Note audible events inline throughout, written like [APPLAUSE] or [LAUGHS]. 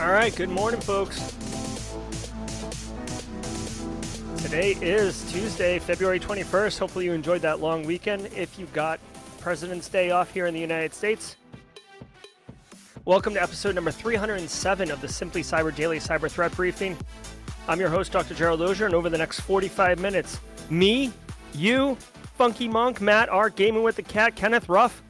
All right, good morning, folks. Today is Tuesday, February 21st. Hopefully, you enjoyed that long weekend. If you got President's Day off here in the United States, welcome to episode number 307 of the Simply Cyber Daily Cyber Threat Briefing. I'm your host, Dr. Gerald Auger, and over the next 45 minutes, me, you, Funky Monk, Matt Art, Gaming with the Cat, Kenneth Ruff,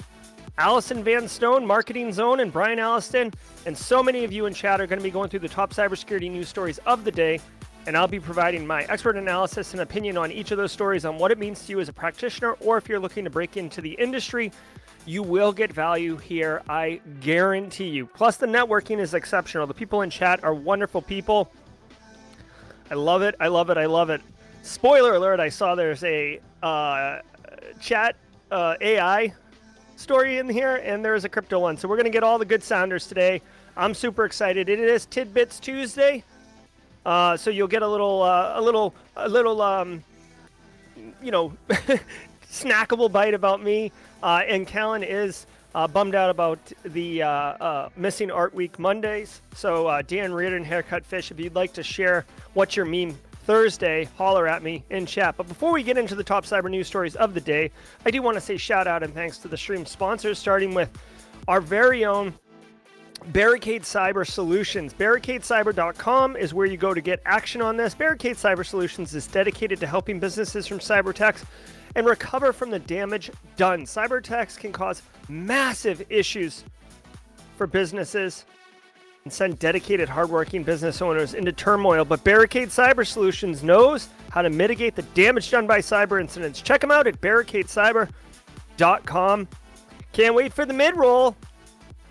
Allison Van Stone, Marketing Zone, and Brian Alliston, and so many of you in chat are going to be going through the top cybersecurity news stories of the day, and I'll be providing my expert analysis and opinion on each of those stories on what it means to you as a practitioner, or if you're looking to break into the industry, you will get value here, I guarantee you. Plus, the networking is exceptional. The people in chat are wonderful people. I love it. I love it. I love it. Spoiler alert: I saw there's a uh, chat uh, AI story in here, and there's a crypto one. So we're gonna get all the good sounders today. I'm super excited. It is Tidbits Tuesday, uh, so you'll get a little, uh, a little, a little, um, you know, [LAUGHS] snackable bite about me. Uh, and Callan is uh, bummed out about the uh, uh, missing Art Week Mondays. So uh, Dan Reardon, Haircut Fish, if you'd like to share what's your meme Thursday, holler at me in chat. But before we get into the top cyber news stories of the day, I do want to say shout out and thanks to the stream sponsors, starting with our very own Barricade Cyber Solutions. BarricadeCyber.com is where you go to get action on this. Barricade Cyber Solutions is dedicated to helping businesses from cyber attacks and recover from the damage done. Cyber attacks can cause massive issues for businesses and send dedicated, hardworking business owners into turmoil. But Barricade Cyber Solutions knows how to mitigate the damage done by cyber incidents. Check them out at barricadecyber.com. Can't wait for the mid roll.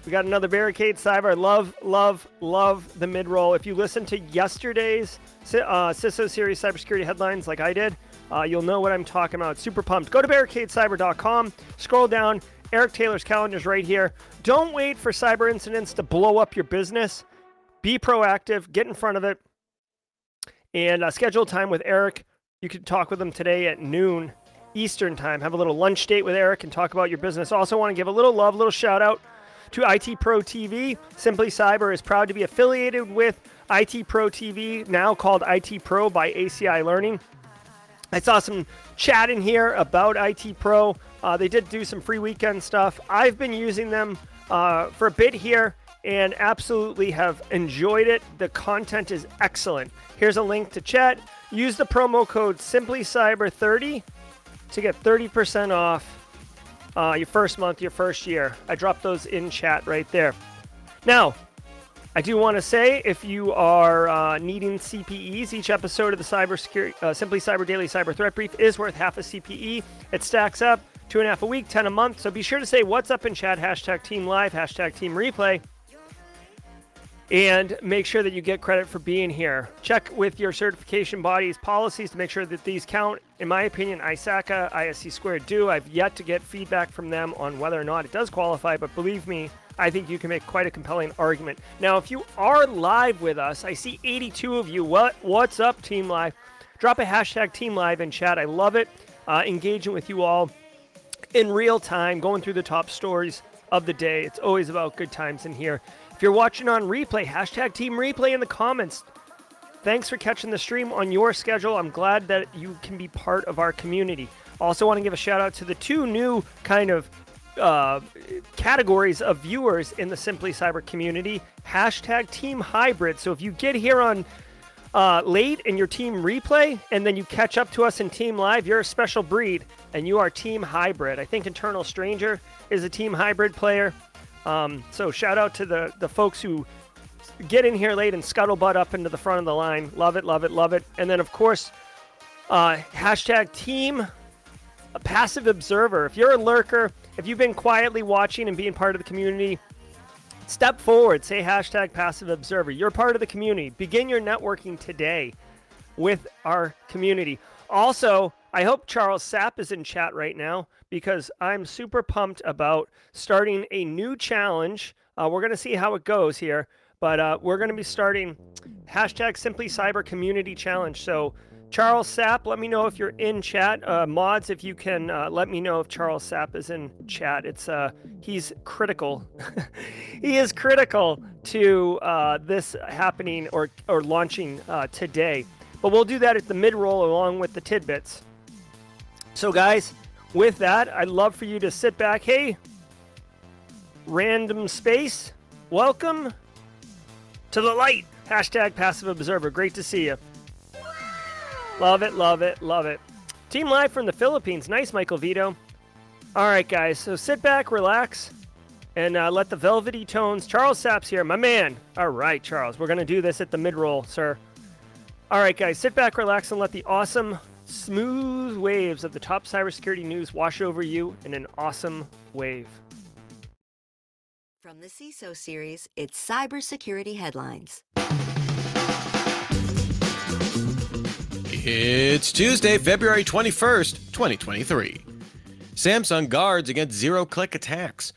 We got another Barricade Cyber. I love, love, love the mid roll. If you listen to yesterday's uh, CISO series cybersecurity headlines like I did, uh, you'll know what I'm talking about. Super pumped. Go to barricadecyber.com, scroll down. Eric Taylor's calendar is right here. Don't wait for cyber incidents to blow up your business. Be proactive, get in front of it, and uh, schedule time with Eric. You can talk with him today at noon Eastern time. Have a little lunch date with Eric and talk about your business. Also, want to give a little love, little shout out to IT Pro TV. Simply Cyber is proud to be affiliated with IT Pro TV, now called IT Pro by ACI Learning. I saw some chat in here about IT Pro. Uh, they did do some free weekend stuff. I've been using them uh, for a bit here and absolutely have enjoyed it. The content is excellent. Here's a link to chat. Use the promo code SimplyCyber30 to get 30% off uh, your first month, your first year. I dropped those in chat right there. Now, I do want to say if you are uh, needing CPEs, each episode of the Cyber Security, uh, Simply Cyber Daily Cyber Threat Brief is worth half a CPE. It stacks up two and a half a week, 10 a month. So be sure to say what's up in chat, hashtag team live, hashtag team replay. And make sure that you get credit for being here. Check with your certification body's policies to make sure that these count. In my opinion, ISACA, ISC squared do. I've yet to get feedback from them on whether or not it does qualify, but believe me, I think you can make quite a compelling argument. Now, if you are live with us, I see 82 of you. What what's up, Team Live? Drop a hashtag Team Live in chat. I love it. Uh, engaging with you all in real time, going through the top stories of the day. It's always about good times in here. If you're watching on replay, hashtag Team Replay in the comments. Thanks for catching the stream on your schedule. I'm glad that you can be part of our community. Also, want to give a shout out to the two new kind of uh, categories of viewers in the Simply Cyber community. Hashtag Team Hybrid. So if you get here on uh, late in your team replay and then you catch up to us in team live, you're a special breed and you are team hybrid. I think Internal Stranger is a team hybrid player. Um, so shout out to the the folks who get in here late and scuttlebutt up into the front of the line. Love it, love it, love it. And then of course, uh, hashtag team a passive observer. If you're a lurker, if you've been quietly watching and being part of the community, step forward. Say hashtag passive observer. You're part of the community. Begin your networking today with our community. Also, I hope Charles Sapp is in chat right now because I'm super pumped about starting a new challenge Uh, we're going to see how it goes here, but uh, we're going to be starting hashtag Simply Cyber Community Challenge. So Charles Sapp, let me know if you're in chat. Uh, mods, if you can uh, let me know if Charles Sapp is in chat. It's uh, he's critical. [LAUGHS] he is critical to uh, this happening or or launching today. But we'll do that at the mid roll along with the tidbits. So, guys, with that, I'd love for you to sit back. Hey, random space, welcome to the light. Hashtag passive observer. Great to see you. Love it, love it, love it. Team live from the Philippines. Nice, Michael Vito. All right, guys. So sit back, relax, and uh, let the velvety tones. Charles Saps here, my man. All right, Charles. We're going to do this at the mid roll, sir. All right, guys. Sit back, relax, and let the awesome, smooth waves of the top cybersecurity news wash over you in an awesome wave. From the CISO series, it's Cybersecurity Headlines. It's Tuesday, February 21st, 2023. Samsung guards against zero click attacks.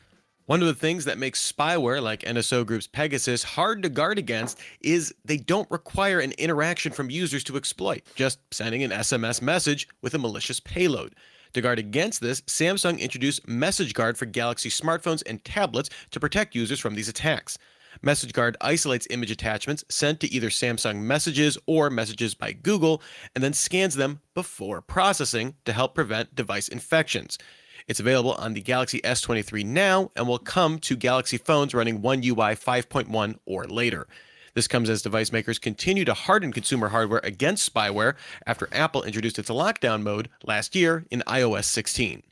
One of the things that makes spyware like NSO Group's Pegasus hard to guard against is they don't require an interaction from users to exploit, just sending an SMS message with a malicious payload. To guard against this, Samsung introduced Message Guard for Galaxy smartphones and tablets to protect users from these attacks. MessageGuard isolates image attachments sent to either Samsung Messages or Messages by Google and then scans them before processing to help prevent device infections. It's available on the Galaxy S23 now and will come to Galaxy phones running One UI 5.1 or later. This comes as device makers continue to harden consumer hardware against spyware after Apple introduced its lockdown mode last year in iOS 16.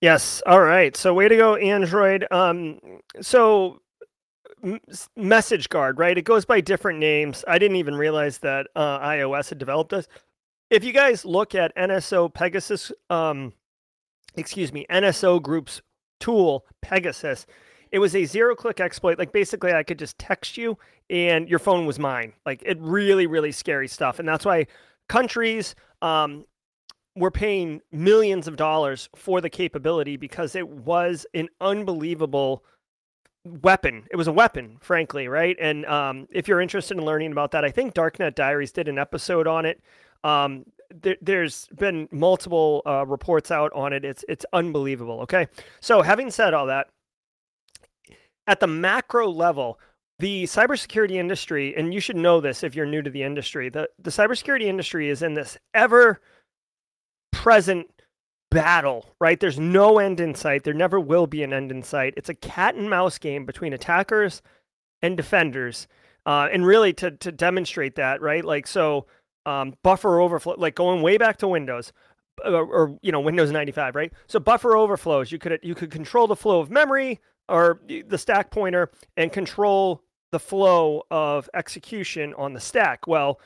Yes. All right. So way to go, Android. Um, so message guard, right? It goes by different names. I didn't even realize that uh, iOS had developed this. If you guys look at NSO Pegasus, um, excuse me, NSO Group's tool, Pegasus, it was a zero click exploit. Like basically, I could just text you and your phone was mine. Like it really, really scary stuff. And that's why countries um, were paying millions of dollars for the capability because it was an unbelievable weapon. It was a weapon, frankly, right? And um, if you're interested in learning about that, I think Darknet Diaries did an episode on it. Um, there, has been multiple uh, reports out on it. It's it's unbelievable. Okay, so having said all that, at the macro level, the cybersecurity industry, and you should know this if you're new to the industry, the the cybersecurity industry is in this ever present battle, right? There's no end in sight. There never will be an end in sight. It's a cat and mouse game between attackers and defenders. Uh, and really to, to demonstrate that, right? Like, so um, buffer overflow, like going way back to Windows or, or, you know, Windows 95, right? So buffer overflows, you could, you could control the flow of memory or the stack pointer and control the flow of execution on the stack. Well,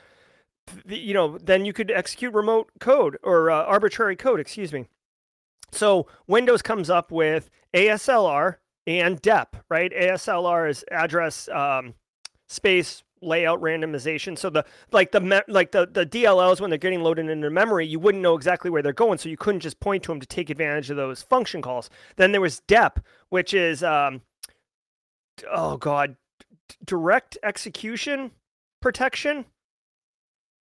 you know, then you could execute remote code or uh, arbitrary code, excuse me. So Windows comes up with ASLR and DEP, right? ASLR is address um, space layout randomization. So the like the me- like the the DLLs when they're getting loaded into memory, you wouldn't know exactly where they're going, so you couldn't just point to them to take advantage of those function calls. Then there was DEP, which is um, oh god, direct execution protection.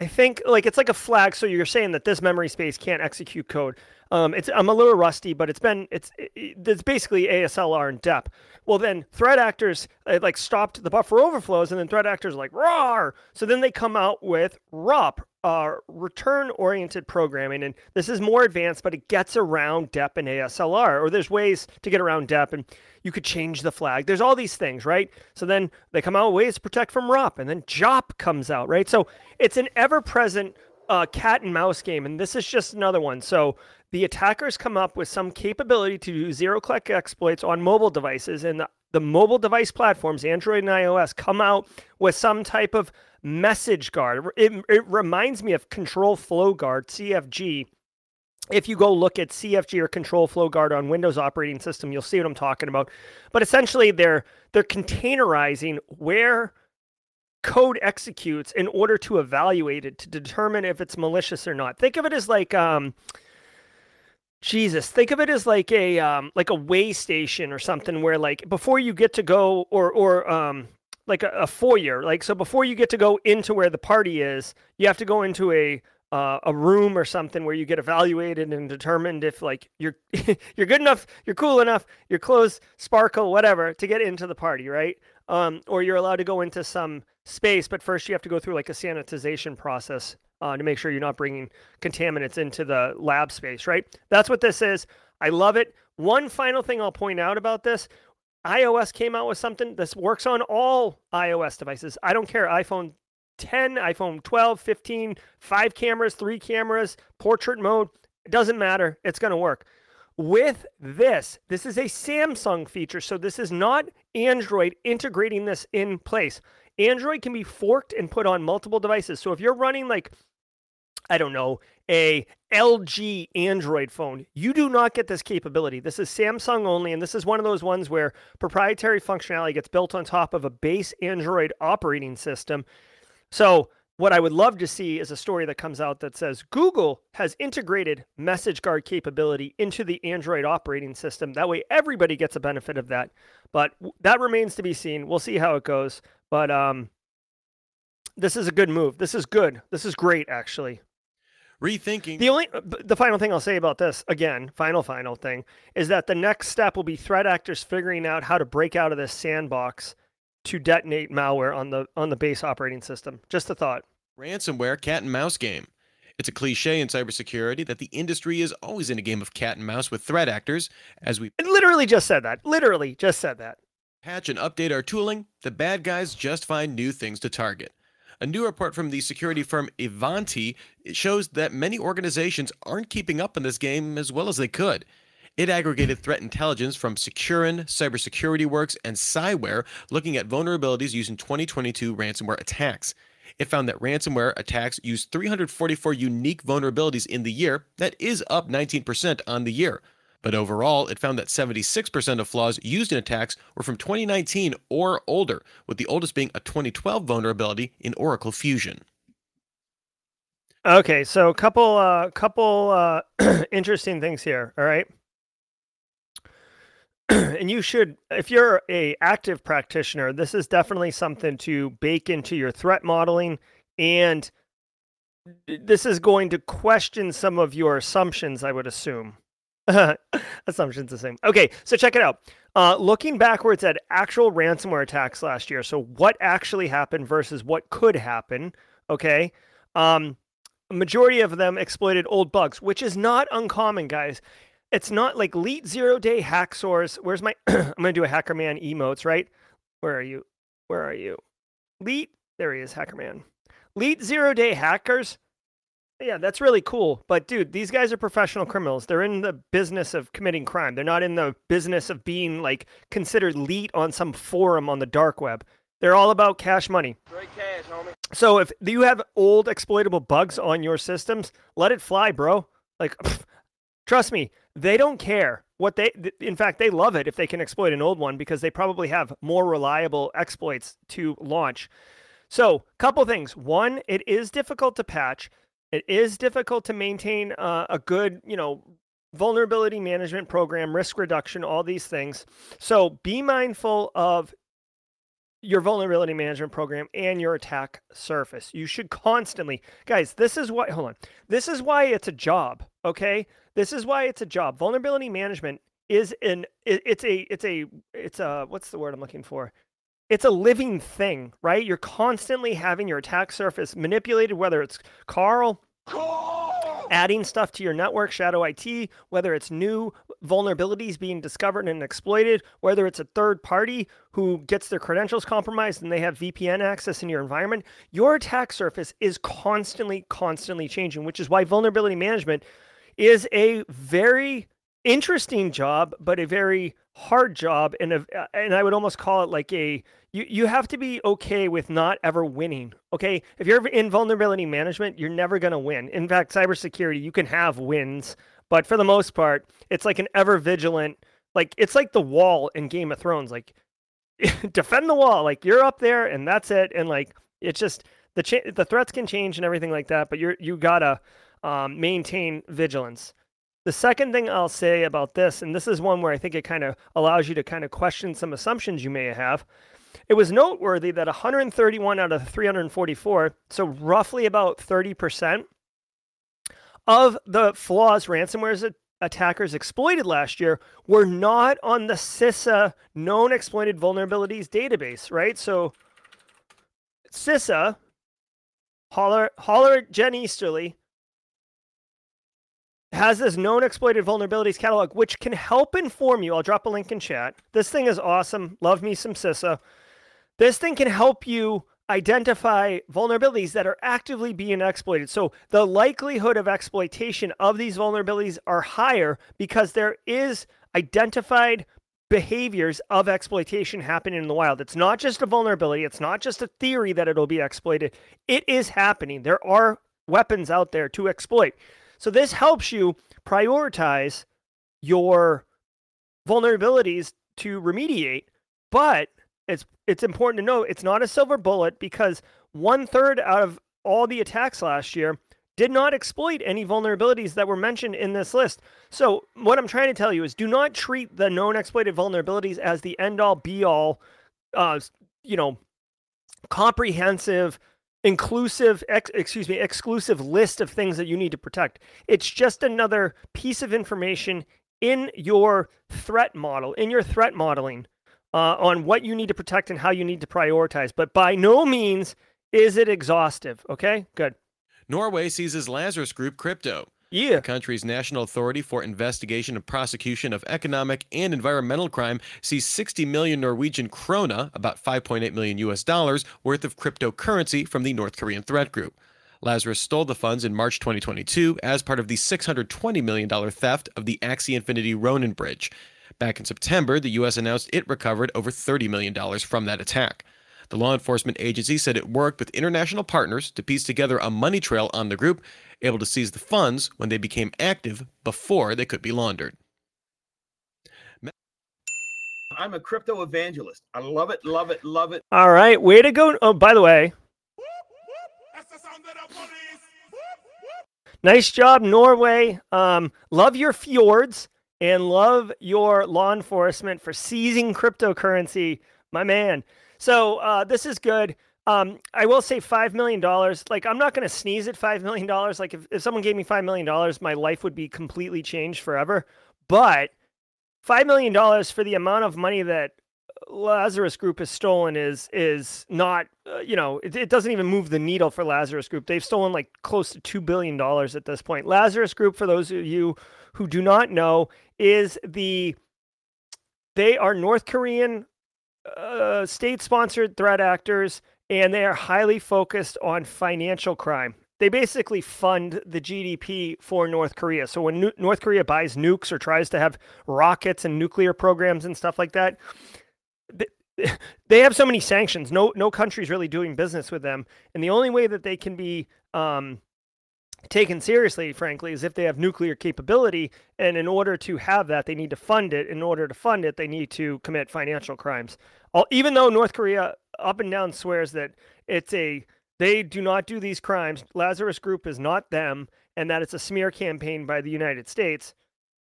I think like it's like a flag, so you're saying that this memory space can't execute code. Um, it's I'm a little rusty, but it's been it's it's basically ASLR and DEP. Well, then threat actors uh, like stopped the buffer overflows, and then threat actors like RAR. So then they come out with ROP, uh, return oriented programming, and this is more advanced, but it gets around DEP and ASLR. Or there's ways to get around DEP, and you could change the flag. There's all these things, right? So then they come out ways to protect from ROP, and then JOP comes out, right? So it's an ever present uh, cat and mouse game, and this is just another one. So the attackers come up with some capability to do zero click exploits on mobile devices, and the, the mobile device platforms, Android and iOS, come out with some type of message guard. It, it reminds me of Control Flow Guard, CFG. If you go look at CFG or Control Flow Guard on Windows operating system, you'll see what I'm talking about. But essentially, they're they're containerizing where code executes in order to evaluate it to determine if it's malicious or not. Think of it as like um, Jesus, think of it as like a um, like a way station or something where like before you get to go or or um, like a, a foyer, like so before you get to go into where the party is, you have to go into a uh, a room or something where you get evaluated and determined if like you're [LAUGHS] you're good enough, you're cool enough, your clothes sparkle, whatever, to get into the party, right? Um, or you're allowed to go into some space, but first you have to go through like a sanitization process uh, to make sure you're not bringing contaminants into the lab space, right? That's what this is. I love it. One final thing I'll point out about this iOS came out with something. This works on all iOS devices. I don't care. iPhone 10, iPhone 12, 15, five cameras, three cameras, portrait mode. It doesn't matter. It's going to work. With this, this is a Samsung feature. So this is not Android integrating this in place. Android can be forked and put on multiple devices. So if you're running like I don't know, a LG Android phone. You do not get this capability. This is Samsung only, and this is one of those ones where proprietary functionality gets built on top of a base Android operating system. So, what I would love to see is a story that comes out that says Google has integrated message guard capability into the Android operating system. That way, everybody gets a benefit of that. But that remains to be seen. We'll see how it goes. But um, this is a good move. This is good. This is great, actually rethinking. The only, the final thing I'll say about this, again, final, final thing, is that the next step will be threat actors figuring out how to break out of this sandbox to detonate malware on the on the base operating system. Just a thought. Ransomware cat and mouse game. It's a cliche in cybersecurity that the industry is always in a game of cat and mouse with threat actors, as we it literally just said that. Literally just said that. Patch and update our tooling, the bad guys just find new things to target. A new report from the security firm Ivanti shows that many organizations aren't keeping up in this game as well as they could. It aggregated threat intelligence from Securin, Cybersecurity Works, and Cyware, looking at vulnerabilities using 2022 ransomware attacks. It found that ransomware attacks used 344 unique vulnerabilities in the year. That is up 19% on the year. But overall, it found that 76% of flaws used in attacks were from 2019 or older, with the oldest being a 2012 vulnerability in Oracle Fusion. Okay, so a couple uh couple uh [CLEARS THROAT] interesting things here, all right? [CLEARS THROAT] and you should if you're a active practitioner, this is definitely something to bake into your threat modeling and this is going to question some of your assumptions, I would assume. [LAUGHS] Assumption's the same. Okay, so check it out. Uh, looking backwards at actual ransomware attacks last year, so what actually happened versus what could happen. Okay, um, majority of them exploited old bugs, which is not uncommon, guys. It's not like leet zero day hack source. Where's my? [CLEARS THROAT] I'm gonna do a Hackerman emotes, right? Where are you? Where are you? Leet. There he is, Hackerman. Leet zero day hackers yeah, that's really cool. But dude, these guys are professional criminals. They're in the business of committing crime. They're not in the business of being like considered leet on some forum on the dark web. They're all about cash money. Straight cash, homie. So if you have old exploitable bugs on your systems, let it fly, bro. Like pff, [LAUGHS] trust me, they don't care. What they in fact, they love it if they can exploit an old one because they probably have more reliable exploits to launch. So, couple things. One, it is difficult to patch. It is difficult to maintain uh, a good, you know, vulnerability management program, risk reduction, all these things. So be mindful of your vulnerability management program and your attack surface. You should constantly, guys, this is why, hold on. This is why it's a job, okay? This is why it's a job. Vulnerability management is an, it's a, it's a, it's a, what's the word I'm looking for? It's a living thing, right? You're constantly having your attack surface manipulated, whether it's Carl adding stuff to your network, Shadow IT, whether it's new vulnerabilities being discovered and exploited, whether it's a third party who gets their credentials compromised and they have VPN access in your environment, your attack surface is constantly, constantly changing, which is why vulnerability management is a very interesting job, but a very hard job and a, and I would almost call it like a you you have to be okay with not ever winning. Okay, if you're in vulnerability management, you're never going to win. In fact, cybersecurity, you can have wins, but for the most part, it's like an ever vigilant. Like it's like the wall in Game of Thrones. Like [LAUGHS] defend the wall. Like you're up there, and that's it. And like it's just the cha- the threats can change and everything like that, but you're you gotta um, maintain vigilance. The second thing I'll say about this, and this is one where I think it kind of allows you to kind of question some assumptions you may have. It was noteworthy that 131 out of 344, so roughly about 30% of the flaws ransomware attackers exploited last year were not on the CISA known exploited vulnerabilities database, right? So CISA, holler, holler Jen Easterly, has this known exploited vulnerabilities catalog, which can help inform you. I'll drop a link in chat. This thing is awesome. Love me some CISA. This thing can help you identify vulnerabilities that are actively being exploited. So the likelihood of exploitation of these vulnerabilities are higher because there is identified behaviors of exploitation happening in the wild. It's not just a vulnerability, it's not just a theory that it'll be exploited. It is happening. There are weapons out there to exploit. So this helps you prioritize your vulnerabilities to remediate, but it's it's important to note it's not a silver bullet because one third out of all the attacks last year did not exploit any vulnerabilities that were mentioned in this list. So what I'm trying to tell you is do not treat the known exploited vulnerabilities as the end all be all uh, you know comprehensive inclusive ex, excuse me exclusive list of things that you need to protect. It's just another piece of information in your threat model in your threat modeling uh, on what you need to protect and how you need to prioritize. But by no means is it exhaustive okay? Good. Norway seizes lazarus group crypto yeah. The country's National Authority for Investigation and Prosecution of Economic and Environmental Crime sees 60 million Norwegian krona, about 5.8 million US dollars, worth of cryptocurrency from the North Korean threat group. Lazarus stole the funds in March 2022 as part of the $620 million theft of the Axie Infinity Ronin Bridge. Back in September, the U.S. announced it recovered over $30 million from that attack. The law enforcement agency said it worked with international partners to piece together a money trail on the group, able to seize the funds when they became active before they could be laundered. I'm a crypto evangelist. I love it, love it, love it. All right, way to go. Oh, by the way, nice job, Norway. Um, love your fjords and love your law enforcement for seizing cryptocurrency, my man. So uh, this is good. Um, I will say five million dollars. Like I'm not going to sneeze at five million dollars. Like if, if someone gave me five million dollars, my life would be completely changed forever. But five million dollars for the amount of money that Lazarus Group has stolen is is not. Uh, you know, it, it doesn't even move the needle for Lazarus Group. They've stolen like close to two billion dollars at this point. Lazarus Group, for those of you who do not know, is the they are North Korean uh, state sponsored threat actors, and they are highly focused on financial crime. They basically fund the GDP for North Korea. So when North Korea buys nukes or tries to have rockets and nuclear programs and stuff like that, [LAUGHS] they have so many sanctions. No, no country's really doing business with them, and the only way that they can be um, taken seriously, frankly, is if they have nuclear capability. And in order to have that, they need to fund it. In order to fund it, they need to commit financial crimes. Even though North Korea up and down swears that it's a they do not do these crimes. Lazarus Group is not them, and that it's a smear campaign by the United States.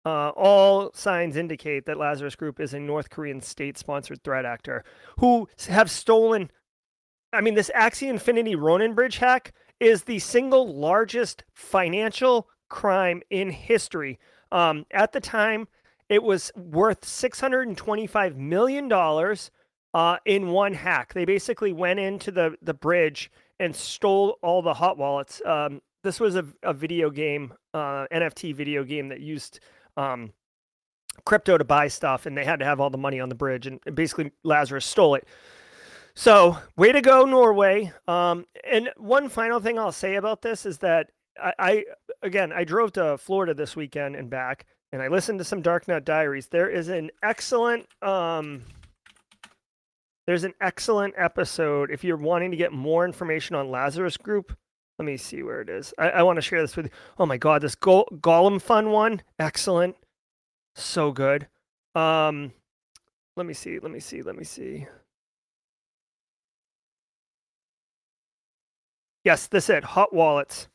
Uh, all signs indicate that Lazarus Group is a North Korean state-sponsored threat actor who have stolen. I mean, this Axie Infinity Ronin Bridge hack is the single largest financial crime in history. Um, at the time, it was worth $625 million uh, in one hack. They basically went into the, the bridge and stole all the hot wallets. Um, this was a, a video game, uh, NFT video game that used um, crypto to buy stuff, and they had to have all the money on the bridge. And basically, Lazarus stole it. So, way to go, Norway. Um, and one final thing I'll say about this is that I, I, again, I drove to Florida this weekend and back, and I listened to some Darknet Diaries. There is an excellent, um, there's an excellent episode if you're wanting to get more information on Lazarus Group. Let me see where it is. I, I want to share this with you. Oh my God, this Go- Gollumfun one, excellent, so good. Um, let me see. Let me see. Let me see. Yes, this it. Hot wallets.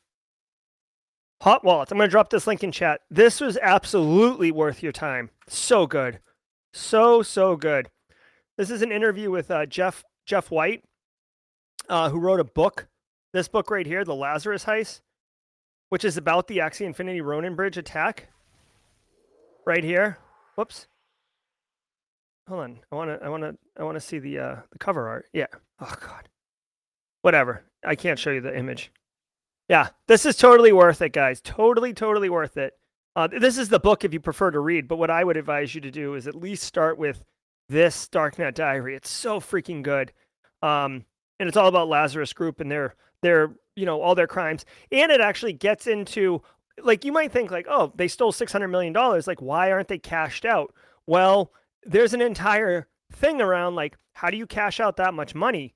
Hot wallets. I'm going to drop this link in chat. This was absolutely worth your time. So good. So, so good. This is an interview with uh, Geoff Geoff White, uh, who wrote a book. This book right here, The Lazarus Heist, which is about the Axie Infinity Ronin Bridge attack. Right here. Whoops. Hold on. I want to. I want to. I want to see the uh, the cover art. Yeah. Oh God. Whatever. I can't show you the image. Yeah, this is totally worth it, guys. Totally, totally worth it. Uh, this is the book if you prefer to read, but what I would advise you to do is at least start with this Darknet Diary. It's so freaking good, um, and it's all about Lazarus Group and their their you know all their crimes, and it actually gets into like you might think like oh they stole six hundred million dollars, like why aren't they cashed out? Well, there's an entire thing around like how do you cash out that much money?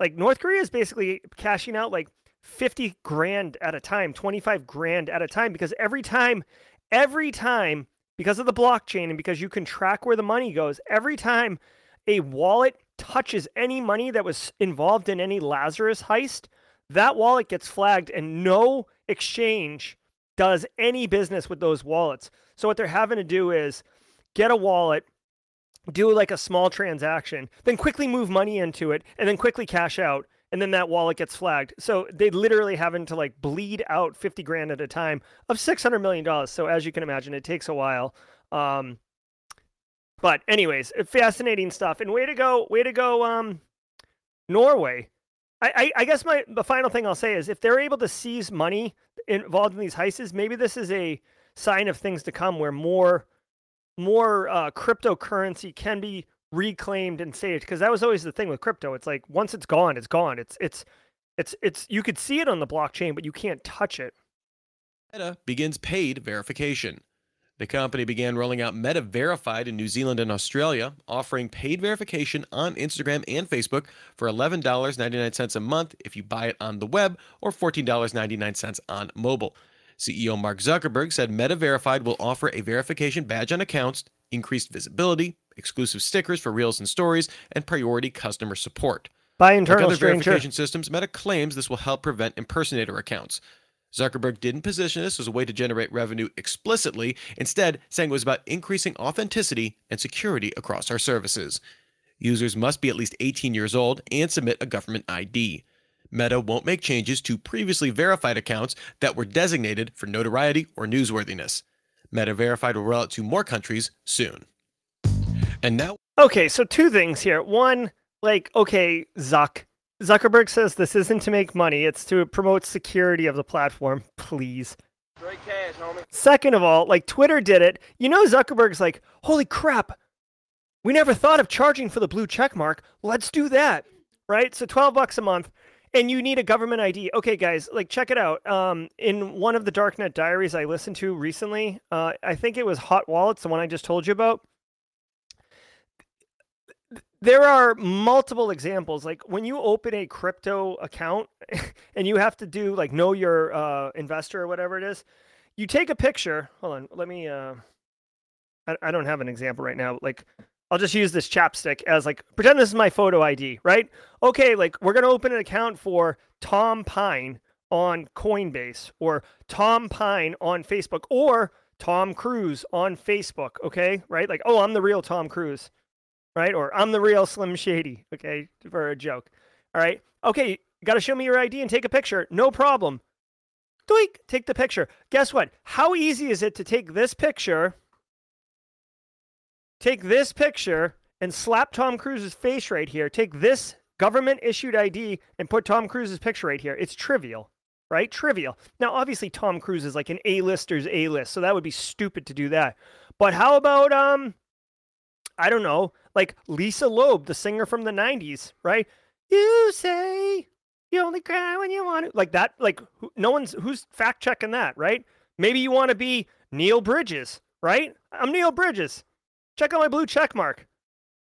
Like North Korea is basically cashing out like 50 grand at a time, 25 grand at a time, because every time, every time, because of the blockchain and because you can track where the money goes, every time a wallet touches any money that was involved in any Lazarus heist, that wallet gets flagged and no exchange does any business with those wallets. So what they're having to do is get a wallet, do like a small transaction, then quickly move money into it, and then quickly cash out and then that wallet gets flagged. So they literally having to like bleed out 50 grand at a time of 600 million dollars. So as you can imagine, it takes a while. Um, but anyways, fascinating stuff. And way to go, way to go, um, Norway. I, I, I guess my the final thing I'll say is if they're able to seize money involved in these heists, maybe this is a sign of things to come where more more uh, cryptocurrency can be reclaimed and saved because that was always the thing with crypto. It's like once it's gone it's gone. It's it's it's it's you could see it on the blockchain but you can't touch it. Meta begins paid verification. The company began rolling out meta verified in new zealand and australia offering paid verification on instagram and facebook for $11.99 a month if you buy it on the web or $14.99 on mobile ceo mark zuckerberg said meta verified will offer a verification badge on accounts increased visibility exclusive stickers for reels and stories, and priority customer support. By internal like other stranger. verification systems, Meta claims this will help prevent impersonator accounts. Zuckerberg didn't position this as a way to generate revenue explicitly, instead, saying it was about increasing authenticity and security across our services. Users must be at least 18 years old and submit a government ID. Meta won't make changes to previously verified accounts that were designated for notoriety or newsworthiness. Meta Verified will roll out to more countries soon. And now, okay, so two things here. One, like, okay, Zuck. Zuckerberg says this isn't to make money; it's to promote security of the platform. [LAUGHS] Please. Straight cash, homie. Second of all, like Twitter did it. You know, Zuckerberg's like, holy crap, we never thought of charging for the blue check mark. Let's do that, right? So twelve bucks a month, and you need a government ID. Okay, guys, like check it out. Um, in one of the Darknet diaries I listened to recently, uh, I think it was Hot Wallets, the one I just told you about there are multiple examples like when you open a crypto account [LAUGHS] and you have to do like know your uh, investor or whatever it is you take a picture hold on let me uh I, I don't have an example right now like i'll just use this chapstick as like pretend this is my photo id right okay like we're to open an account for tom pine on coinbase or tom pine on facebook or tom cruise on facebook okay right like oh i'm the real tom cruise right? Or I'm the real Slim Shady, okay, for a joke. All right. Okay, got to show me your ID and take a picture. No problem. Doink, take the picture. Guess what? How easy is it to take this picture, take this picture, and slap Tom Cruise's face right here? Take this government issued ID and put Tom Cruise's picture right here. It's trivial, right? Trivial. Now, obviously, Tom Cruise is like an A-lister's A-list, so that would be stupid to do that. But how about um, I don't know, like Lisa Loeb, the singer from the 90s, right? You say you only cry when you want to. Like that, like no one's who's fact checking that, right? Maybe you want to be Neal Bridges, right? I'm Neal Bridges. Check out my blue check mark.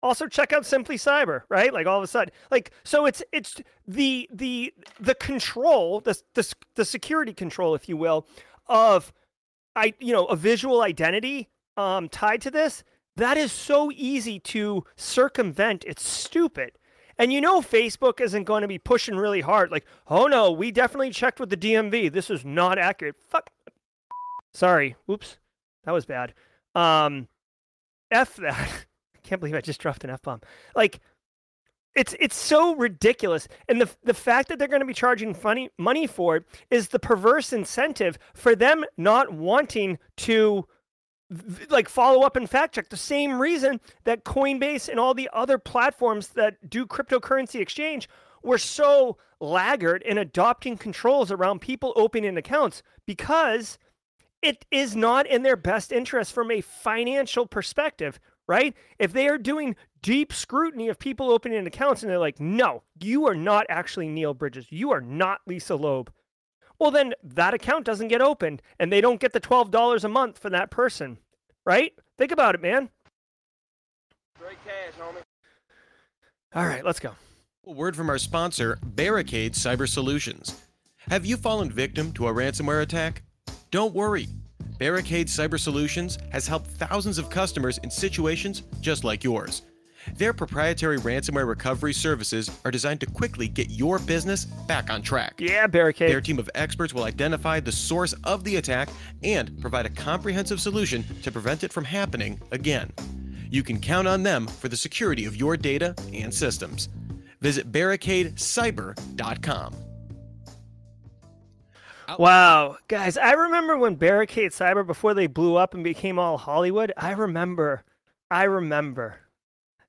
Also check out Simply Cyber, right? Like all of a sudden, like so it's it's the the the control, the the, the security control, if you will, of I you know a visual identity um tied to this that is so easy to circumvent. It's stupid. And you know, Facebook isn't going to be pushing really hard, like, oh no, we definitely checked with the DMV. This is not accurate. Fuck. Sorry. Oops. That was bad. Um, F that. I [LAUGHS] can't believe I just dropped an F bomb. Like, it's it's so ridiculous, and the the fact that they're going to be charging funny money for it is the perverse incentive for them not wanting to like follow up and fact check the same reason that Coinbase and all the other platforms that do cryptocurrency exchange were so laggard in adopting controls around people opening accounts because it is not in their best interest from a financial perspective, right? If they are doing deep scrutiny of people opening accounts and they're like, no, you are not actually Neal Bridges, you are not Lisa Loeb, well, then that account doesn't get opened and they don't get the $12 a month for that person, right? Think about it, man. Straight cash, homie. All right, let's go. A word from our sponsor, Barricade Cyber Solutions. Have you fallen victim to a ransomware attack? Don't worry. Barricade Cyber Solutions has helped thousands of customers in situations just like yours. Their proprietary ransomware recovery services are designed to quickly get your business back on track. Yeah, Barricade. Their team of experts will identify the source of the attack and provide a comprehensive solution to prevent it from happening again. You can count on them for the security of your data and systems. Visit barricadecyber.com. Wow, guys, I remember when Barricade Cyber before they blew up and became all Hollywood. I remember. I remember.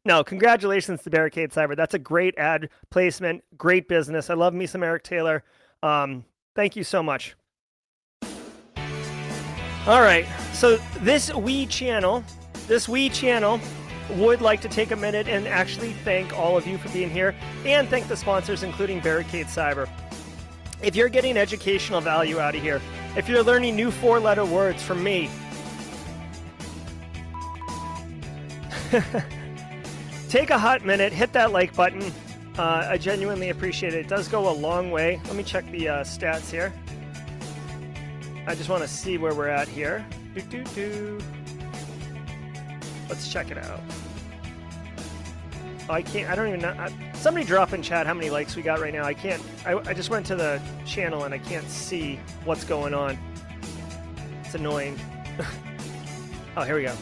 No, congratulations to Barricade Cyber. That's a great ad placement, great business. I love me some Eric Taylor. Um, thank you so much. All right, so this we channel, this we channel would like to take a minute and actually thank all of you for being here and thank the sponsors, including Barricade Cyber. If you're getting educational value out of here, if you're learning new four letter words from me, [LAUGHS] take a hot minute, hit that like button. Uh, I genuinely appreciate it. It does go a long way. Let me check the uh, stats here. I just want to see where we're at here. Doo, doo, doo. Let's check it out. Oh, I can't. I don't even know. I, somebody drop in chat how many likes we got right now. I can't. I, I just went to the channel and I can't see what's going on. It's annoying. [LAUGHS] oh, here we go.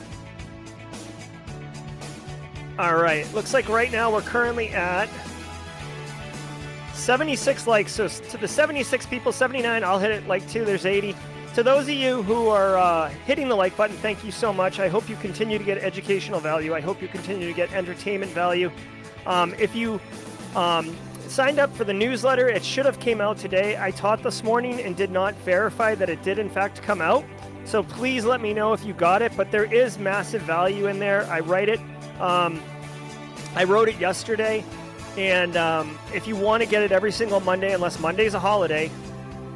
All right. Looks like right now we're currently at 76 likes. So to the 76 people, 79, I'll hit it like two. There's 80. To those of you who are uh, hitting the like button, thank you so much. I hope you continue to get educational value. I hope you continue to get entertainment value. Um, if you um, signed up for the newsletter, it should have came out today. I taught this morning and did not verify that it did in fact come out. So please let me know if you got it. But there is massive value in there. I write it. Um, I wrote it yesterday. And um, if you want to get it every single Monday, unless Monday's a holiday,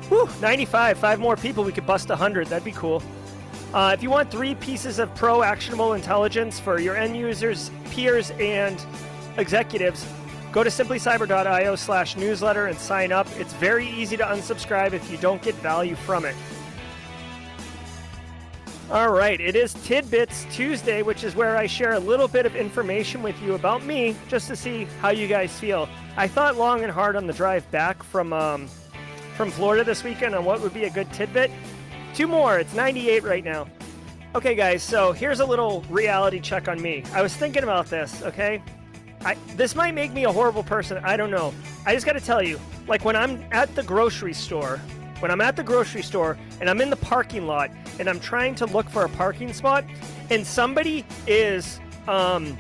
Whew, 95. Five more people. We could bust 100. That'd be cool. Uh, if you want three pieces of pro actionable intelligence for your end users, peers, and executives, go to simplycyber.io slash newsletter and sign up. It's very easy to unsubscribe if you don't get value from it. All right, it is Tidbits Tuesday, which is where I share a little bit of information with you about me just to see how you guys feel. I thought long and hard on the drive back from um, from Florida this weekend on what would be a good tidbit. Two more. It's 98 right now. Okay, guys, so here's a little reality check on me. I was thinking about this, okay? I, this might make me a horrible person. I don't know. I just got to tell you, like when I'm at the grocery store, when I'm at the grocery store and I'm in the parking lot and I'm trying to look for a parking spot and somebody is um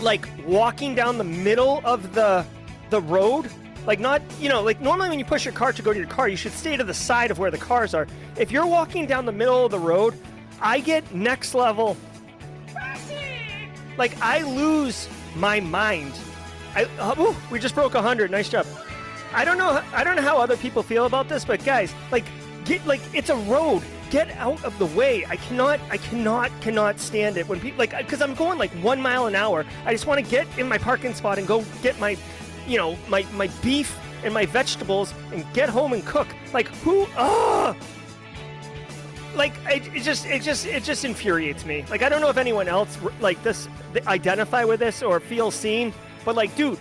like walking down the middle of the the road like not, you know, like normally when you push your cart to go to your car, you should stay to the side of where the cars are. If you're walking down the middle of the road, I get next level. Like I lose my mind. I ooh, we just broke 100. Nice job. I don't know I don't know how other people feel about this, but guys, like get like it's a road. Get out of the way. I cannot I cannot cannot stand it when people like cuz I'm going like 1 mile an hour. I just want to get in my parking spot and go get my you know, my, my beef and my vegetables and get home and cook. Like who ah like it, it, just it just it just infuriates me. Like I don't know if anyone else like this identify with this or feel seen, but like dude,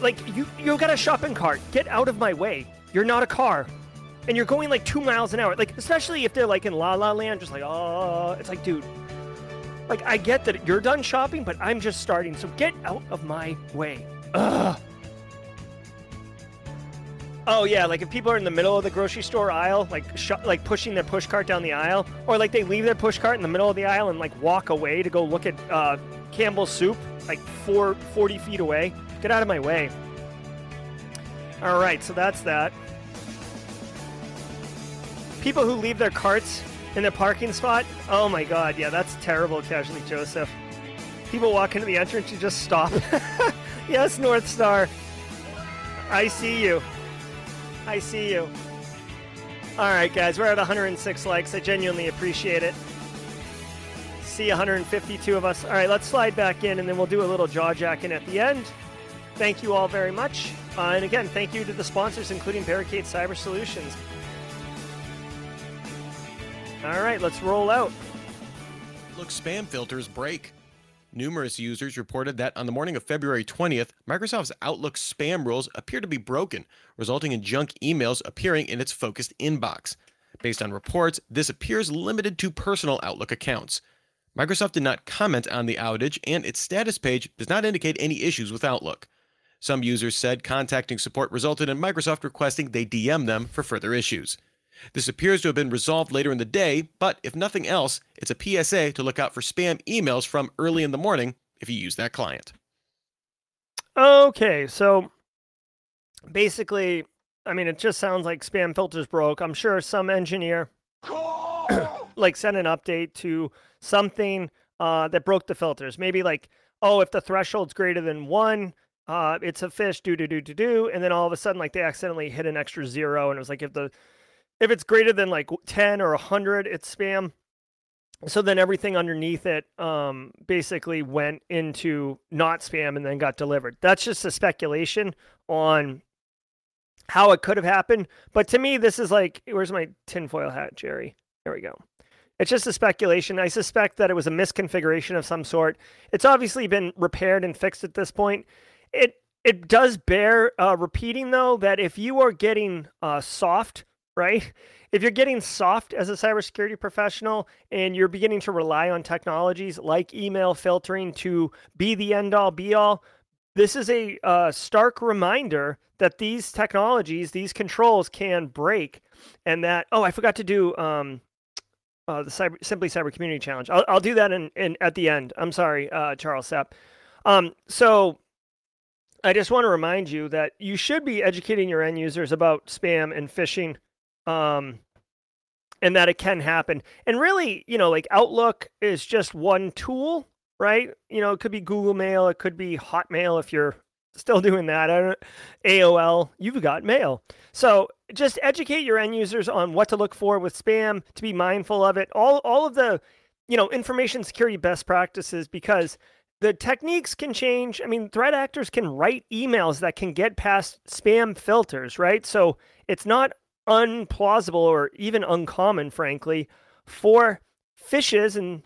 like you you got a shopping cart. Get out of my way. You're not a car. and you're going like two miles an hour. Like, especially if they're like in La La Land, just like, oh, it's like, dude, like I get that you're done shopping, but I'm just starting. So get out of my way. Ugh. Oh yeah, like if people are in the middle of the grocery store aisle, like sh- like pushing their push cart down the aisle, or like they leave their push cart in the middle of the aisle and like walk away to go look at uh, Campbell's soup, like four, 40 feet away. Get out of my way. All right, so that's that. People who leave their carts in the parking spot. Oh my god, yeah, that's terrible, Casually Joseph. People walk into the entrance, you just stop. [LAUGHS] yes, North Star. I see you. I see you. All right, guys, we're at 106 likes. I genuinely appreciate it. See 152 of us. All right, let's slide back in and then we'll do a little jaw jacking at the end. Thank you all very much. Uh, and again, thank you to the sponsors, including Barricade Cyber Solutions. All right, let's roll out. Look, spam filters break. Numerous users reported that on the morning of February 20th, Microsoft's Outlook spam rules appear to be broken, resulting in junk emails appearing in its focused inbox. Based on reports, this appears limited to personal Outlook accounts. Microsoft did not comment on the outage, and its status page does not indicate any issues with Outlook. Some users said contacting support resulted in Microsoft requesting they DM them for further issues. This appears to have been resolved later in the day, but if nothing else, it's a PSA to look out for spam emails from early in the morning if you use that client. Okay, so basically, I mean, it just sounds like spam filters broke. I'm sure some engineer [CLEARS THROAT] like sent an update to something uh, that broke the filters. Maybe like, oh, if the threshold's greater than one, uh, it's a phish, do do do do do, and then all of a sudden, like they accidentally hit an extra zero, and it was like if the if it's greater than like 10 or 100 it's spam. So then everything underneath it um, basically went into not spam and then got delivered. That's just a speculation on how it could have happened. But to me this is like where's my tinfoil hat jerry? There we go. It's just a speculation. I suspect that it was a misconfiguration of some sort. It's obviously been repaired and fixed at this point. It it does bear uh, repeating though that if you are getting uh, soft right? If you're getting soft as a cybersecurity professional and you're beginning to rely on technologies like email filtering to be the end all be all, this is a uh, stark reminder that these technologies, these controls can break, and that oh, I forgot to do um, uh, the cyber, simply cyber community challenge. I'll, I'll do that in, in at the end. I'm sorry, uh, Charles Sepp. Um, so I just want to remind you that you should be educating your end users about spam and phishing um, and that it can happen. And really, you know, like Outlook is just one tool, right? You know, it could be Google Mail, it could be Hotmail if you're still doing that. I don't, AOL, you've got mail. So just educate your end users on what to look for with spam, to be mindful of it. All all of the, you know, information security best practices because the techniques can change. I mean, threat actors can write emails that can get past spam filters, right? So it's not unplausible or even uncommon, frankly, for phishes and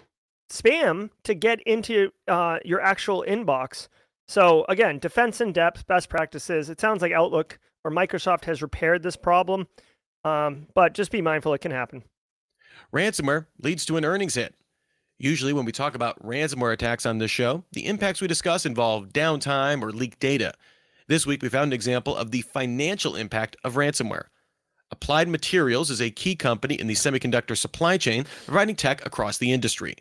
spam to get into uh, your actual inbox. So again, defense in depth, best practices. It sounds like Outlook or Microsoft has repaired this problem, um, but just be mindful it can happen. Ransomware leads to an earnings hit. Usually, when we talk about ransomware attacks on this show, the impacts we discuss involve downtime or leaked data. This week, we found an example of the financial impact of ransomware. Applied Materials is a key company in the semiconductor supply chain, providing tech across the industry.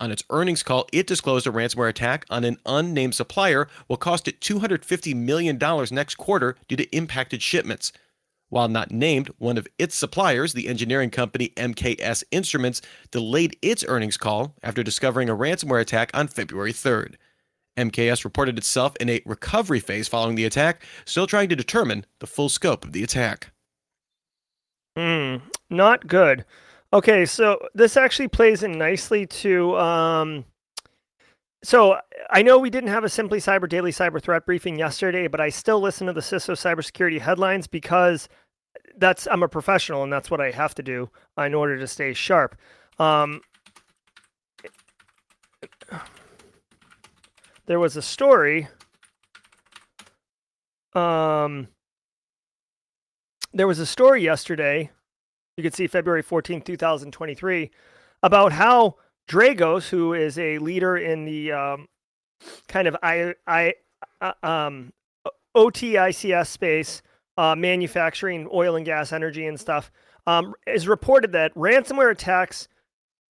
On its earnings call, it disclosed a ransomware attack on an unnamed supplier will cost it $250 million next quarter due to impacted shipments. While not named, one of its suppliers, the engineering company MKS Instruments, delayed its earnings call after discovering a ransomware attack on February 3rd. MKS reported itself in a recovery phase following the attack, still trying to determine the full scope of the attack. Hmm, not good. Okay, so this actually plays in nicely to. Um, so I know we didn't have a Simply Cyber Daily Cyber Threat Briefing yesterday, but I still listen to the CISO cybersecurity headlines because that's I'm a professional and that's what I have to do in order to stay sharp. Um, there was a story. Um, there was a story yesterday You can see February 14th, 2023, about how Dragos, who is a leader in the um, kind of I, I, uh, um, OT/ICS space, uh, manufacturing oil and gas energy and stuff, um, is reported that ransomware attacks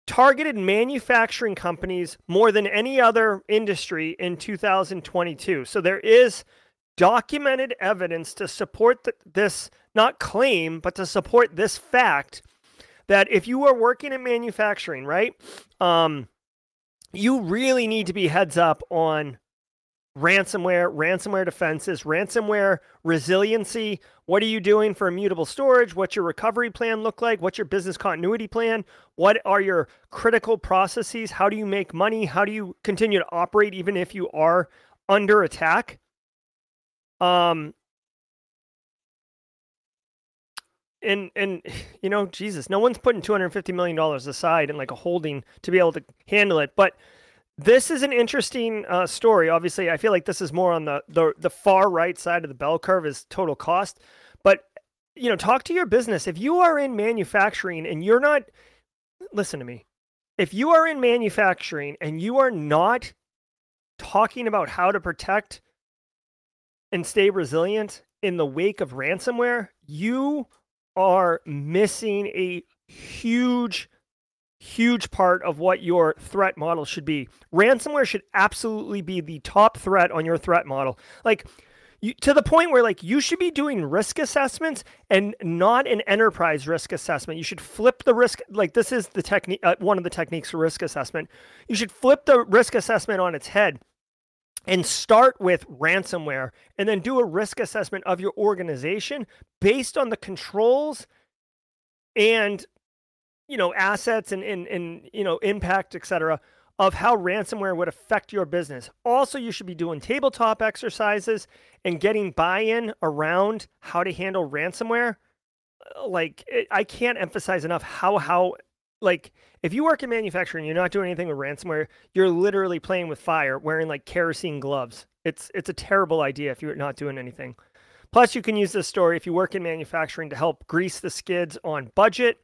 targeted manufacturing companies more than any other industry in 2022. So there is documented evidence to support th- this, not claim, but to support this fact that if you are working in manufacturing, right, um, you really need to be heads up on ransomware, ransomware defenses, ransomware resiliency. What are you doing for immutable storage? What's your recovery plan look like? What's your business continuity plan? What are your critical processes? How do you make money? How do you continue to operate even if you are under attack? Um and and [SIGHS] you know, Jesus, no one's putting 250 million dollars aside in like a holding to be able to handle it, but this is an interesting uh, story. Obviously, I feel like this is more on the, the the far right side of the bell curve is total cost. But you know, talk to your business. If you are in manufacturing and you're not, listen to me. If you are in manufacturing and you are not talking about how to protect and stay resilient in the wake of ransomware, you are missing a huge huge part of what your threat model should be. Ransomware should absolutely be the top threat on your threat model. Like you, to the point where like you should be doing risk assessments and not an enterprise risk assessment. You should flip the risk like this is the technique uh, one of the techniques for risk assessment. You should flip the risk assessment on its head and start with ransomware and then do a risk assessment of your organization based on the controls and you know assets and and, and you know impact etc of how ransomware would affect your business. Also you should be doing tabletop exercises and getting buy-in around how to handle ransomware. Uh, like it, i can't emphasize enough how how like if you work in manufacturing you're not doing anything with ransomware you're literally playing with fire wearing like kerosene gloves it's it's a terrible idea if you're not doing anything plus you can use this story if you work in manufacturing to help grease the skids on budget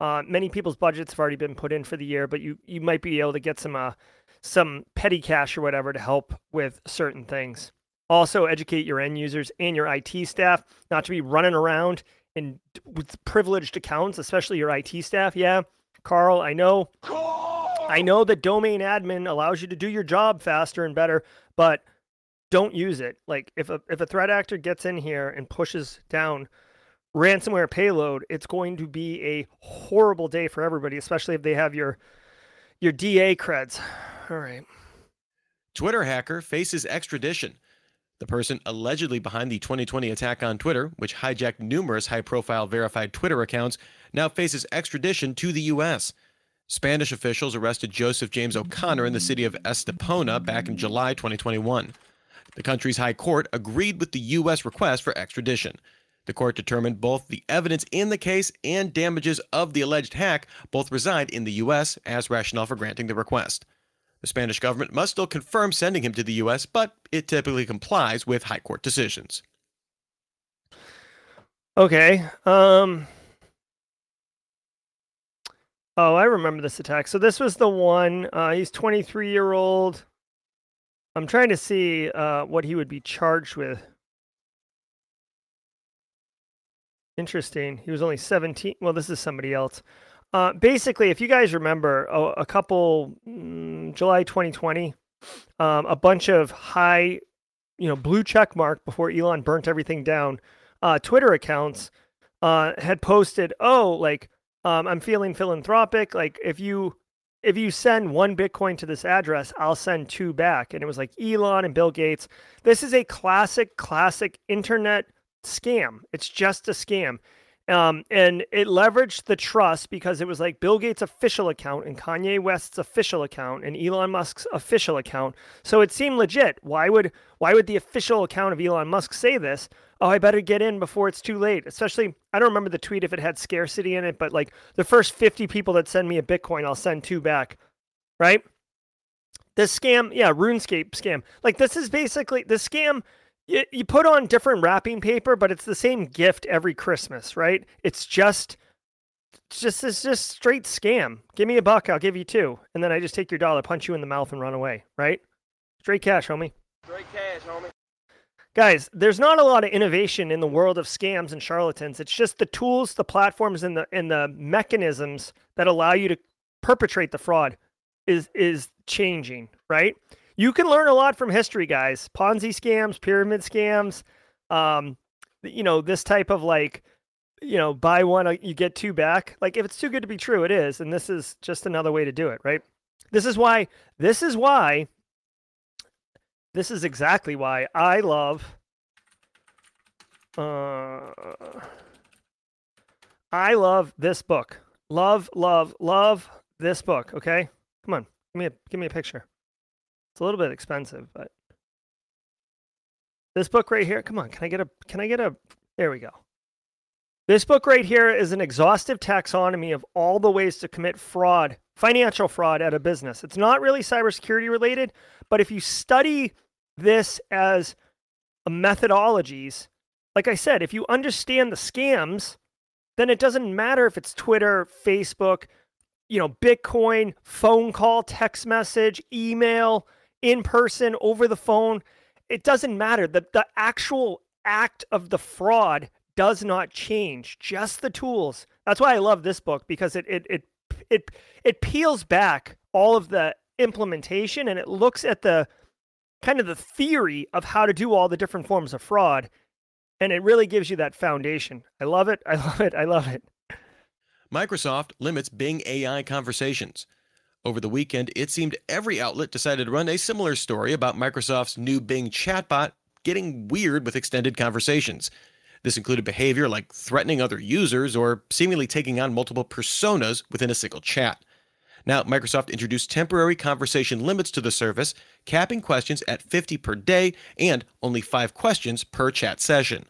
uh, many people's budgets have already been put in for the year, but you you might be able to get some uh, some petty cash or whatever to help with certain things. Also, educate your end users and your IT staff not to be running around and with privileged accounts, especially your IT staff. Yeah, Carl, I know, I know that domain admin allows you to do your job faster and better, but don't use it. Like if a if a threat actor gets in here and pushes down ransomware payload, it's going to be a horrible day for everybody, especially if they have your your DA creds. [SIGHS] All right. Twitter hacker faces extradition. The person allegedly behind the 2020 attack on Twitter, which hijacked numerous high profile verified Twitter accounts, now faces extradition to the U.S. Spanish officials arrested Joseph James O'Connor in the city of Estepona back in July 2021. The country's high court agreed with the U.S. request for extradition. The court determined both the evidence in the case and damages of the alleged hack both reside in the U.S. as rationale for granting the request. The Spanish government must still confirm sending him to the U.S., but it typically complies with high court decisions. Okay. Um. Oh, I remember this attack. So this was the one. Uh, he's 23 year old. I'm trying to see uh, what he would be charged with. Interesting. He was only 17. Well, this is somebody else. Uh, basically, if you guys remember, a, a couple mm, July 2020, um, a bunch of high, you know, blue check mark before Elon burnt everything down. Uh, Twitter accounts uh, had posted, "Oh, like um, I'm feeling philanthropic. Like if you if you send one Bitcoin to this address, I'll send two back." And it was like Elon and Bill Gates. This is a classic, classic internet scam. It's just a scam. Um, and it leveraged the trust because it was like Bill Gates' official account and Kanye West's official account and Elon Musk's official account. So it seemed legit. Why would why would the official account of Elon Musk say this? Oh, I better get in before it's too late. Especially, I don't remember the tweet if it had scarcity in it, but like the first 50 people that send me a Bitcoin, I'll send two back. Right? This scam, yeah, RuneScape scam. Like this is basically the scam you, you put on different wrapping paper, but it's the same gift every Christmas, right? It's just It's just it's just straight scam. Give me a buck, I'll give you two, and then I just take your dollar, punch you in the mouth, and run away. Right? Straight cash, homie. Straight cash, homie. Guys, there's not a lot of innovation in the world of scams and charlatans. It's just the tools, the platforms, and the and the mechanisms that allow you to perpetrate the fraud is is changing, right? You can learn a lot from history, guys. Ponzi scams, pyramid scams, um, you know, this type of like, you know, buy one, uh, you get two back. Like, if it's too good to be true, it is. And this is just another way to do it, right? This is why, this is why, this is exactly why I love, uh, I love this book. Love, love, love this book. Okay. Come on. Give me a, give me a picture. It's a little bit expensive, but this book right here, come on, can I get a can I get a there we go. This book right here is an exhaustive taxonomy of all the ways to commit fraud, financial fraud at a business. It's not really cybersecurity related, but if you study this as a methodologies, like I said, if you understand the scams, then it doesn't matter if it's Twitter, Facebook, you know, Bitcoin, phone call, text message, email, in person, over the phone. It doesn't matter. The, the actual act of the fraud does not change, just the tools. That's why I love this book because it it it it, it peels back all of the implementation and it looks at the kind of the theory of how to do all the different forms of fraud and it really gives you that foundation. I love it. I [LAUGHS] love it. I love it. Microsoft limits Bing AI conversations. Over the weekend, it seemed every outlet decided to run a similar story about Microsoft's new Bing chatbot getting weird with extended conversations. This included behavior like threatening other users or seemingly taking on multiple personas within a single chat. Now, Microsoft introduced temporary conversation limits to the service, capping questions at 50 per day and only 5 questions per chat session.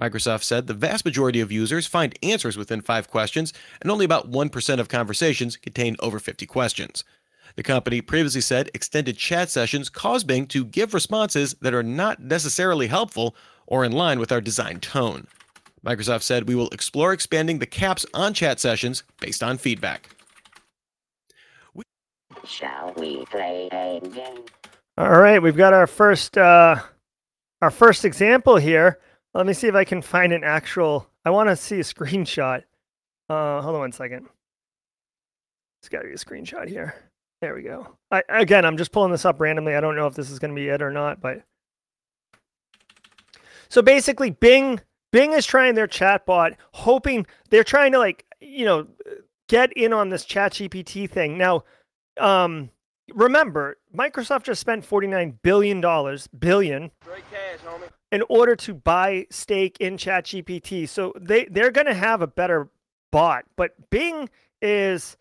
Microsoft said the vast majority of users find answers within five questions, and only about 1% of conversations contain over 50 questions. The company previously said extended chat sessions cause Bing to give responses that are not necessarily helpful or in line with our design tone. Microsoft said we will explore expanding the caps on chat sessions based on feedback. Shall we play a game? All right, we've got our first uh, our first example here. Let me see if I can find an actual. I want to see a screenshot. Uh, hold on one second. It's got to be a screenshot here. There we go. I, again, I'm just pulling this up randomly. I don't know if this is going to be it or not, but so basically, Bing Bing is trying their chatbot, hoping they're trying to like you know get in on this Chat GPT thing. Now, um, remember, Microsoft just spent 49 billion dollars billion cash, in order to buy stake in ChatGPT. So they they're going to have a better bot, but Bing is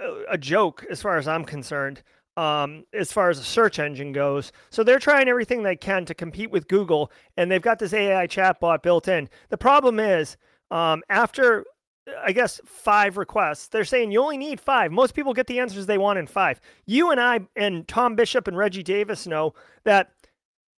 a, a joke as far as I'm concerned. Um, as far as a search engine goes, so they're trying everything they can to compete with Google, and they've got this AI chatbot built in. The problem is, um, after I guess five requests. They're saying you only need five. Most people get the answers they want in five. You and I and Tom Bishop and Reggie Davis know that